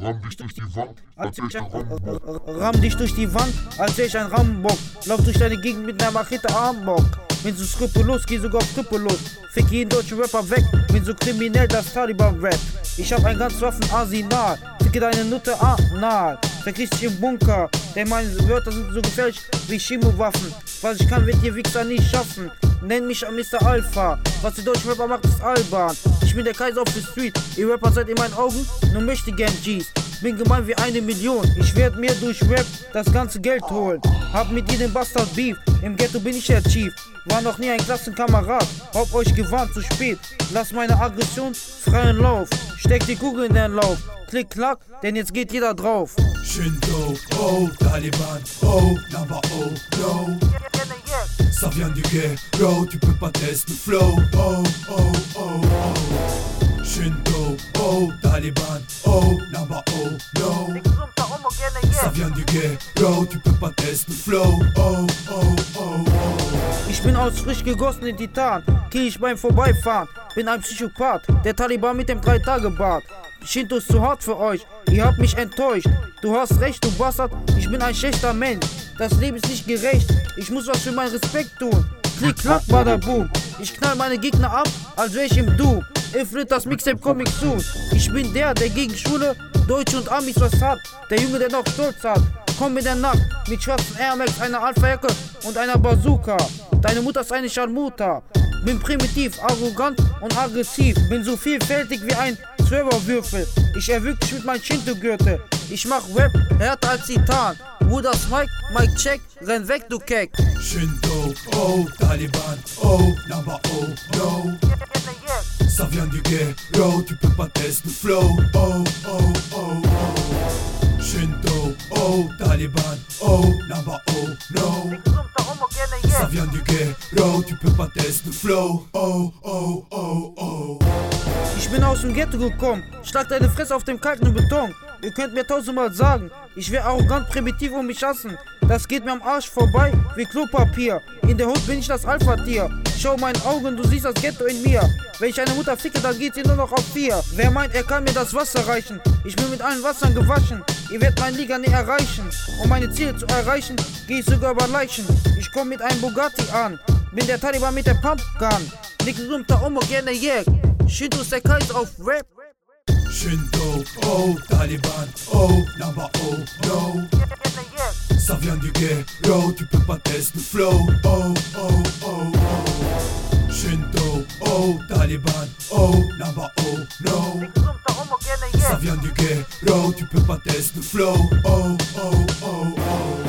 Ramm dich durch die Wand, als ich ein Rambock. Ramm dich durch die Wand, als ich ein Rambock. Lauf durch deine Gegend mit einer Machete Armbock. Bin so skrupellos, geh sogar auf Trippelos. Fick jeden deutschen Rapper weg, bin so kriminell, das Taliban-Rap. Ich hab ein ganz Waffenarsenal, ficke deine Nutte anal. Verkriegst dich im Bunker, denn meine Wörter sind so gefährlich wie Chemowaffen. Was ich kann, wird ihr Wichser nicht schaffen. Nenn mich Mr. Alpha. Was die deutschen Rapper macht, ist albern. Ich bin der Kaiser auf der Street. Ihr Rapper seid in meinen Augen nur möchte gern G's. Bin gemein wie eine Million. Ich werd mir durch Rap das ganze Geld holen. Hab mit jedem Bastard Beef. Im Ghetto bin ich der Chief. War noch nie ein Klassenkamerad. Hab euch gewarnt, zu spät. Lass meine Aggression freien Lauf. Steck die Kugel in den Lauf. Klick, klack, denn jetzt geht jeder drauf. Dope, oh, Taliban, oh, number oh, no. Ça vient du ghetto, tu peux pas tester le flow, oh, oh, oh, oh. Dope, oh, Taliban, oh, number oh, no. Ça vient du ghetto, tu peux pas tester le flow, oh, oh, oh, oh. Ich bin aus frisch gegossenen Titan, kill ich beim Vorbeifahren. Bin ein Psychopath, der Taliban mit dem 3-Tage-Bart. Shinto ist zu hart für euch, ihr habt mich enttäuscht. Du hast recht, du Bastard, ich bin ein schlechter Mensch. Das Leben ist nicht gerecht, ich muss was für meinen Respekt tun. Klick, klack, bada, boom. Ich knall meine Gegner ab, als wär ich im Doom. Ifrit, das Mixtape Comic soon. Ich bin der, der gegen Schule, Deutsche und Amis was hat. Der Junge, der noch Stolz hat. Komm in der Nacht mit schwarzen Air Max, einer Alpha-Jacke und einer Bazooka. Deine Mutter ist eine Scharmuta. Bin primitiv, arrogant und aggressiv. Bin so vielfältig wie ein Zwölferwürfel. Ich erwürg dich mit meinem Shinto-Gürtel. Ich mach Rap härter als Titan. Wooders Mike, Mike Check, renn weg, du Keck. Schön dope, oh, Taliban, oh, number oh, no. Ça vient du ghetto, tu peux pas tester le flow, oh, oh, oh, oh. Dope, oh, Taliban, oh, number oh, no. Ça vient du ghetto, tu peux pas tester le flow, oh, oh, oh, oh. Ich bin aus dem Ghetto gekommen. Schlag deine Fresse auf dem kalten Beton. Ihr könnt mir tausendmal sagen, ich wäre arrogant, primitiv und mich hassen. Das geht mir am Arsch vorbei wie Klopapier. In der Hut bin ich das Alpha-Tier. Schau meinen Augen, du siehst das Ghetto in mir. Wenn ich eine Mutter ficke, dann geht sie nur noch auf vier. Wer meint, er kann mir das Wasser reichen? Ich bin mit allen Wassern gewaschen. Ihr werdet meine Liga nie erreichen. Um meine Ziele zu erreichen, gehe ich sogar über Leichen. Ich komm mit einem Bugatti an. Bin der Taliban mit der Pumpgun. Nick runter, um gerne jag. Shinto ist der Kaiser auf Rap. Dope, oh, Taliban, oh, number oh, no. Ça vient du ghetto, tu peux pas tester le flow, oh, oh, oh, oh. Dope, oh, Taliban, oh, number oh, no. Ça vient du ghetto, tu peux pas tester le flow, oh, oh, oh, oh.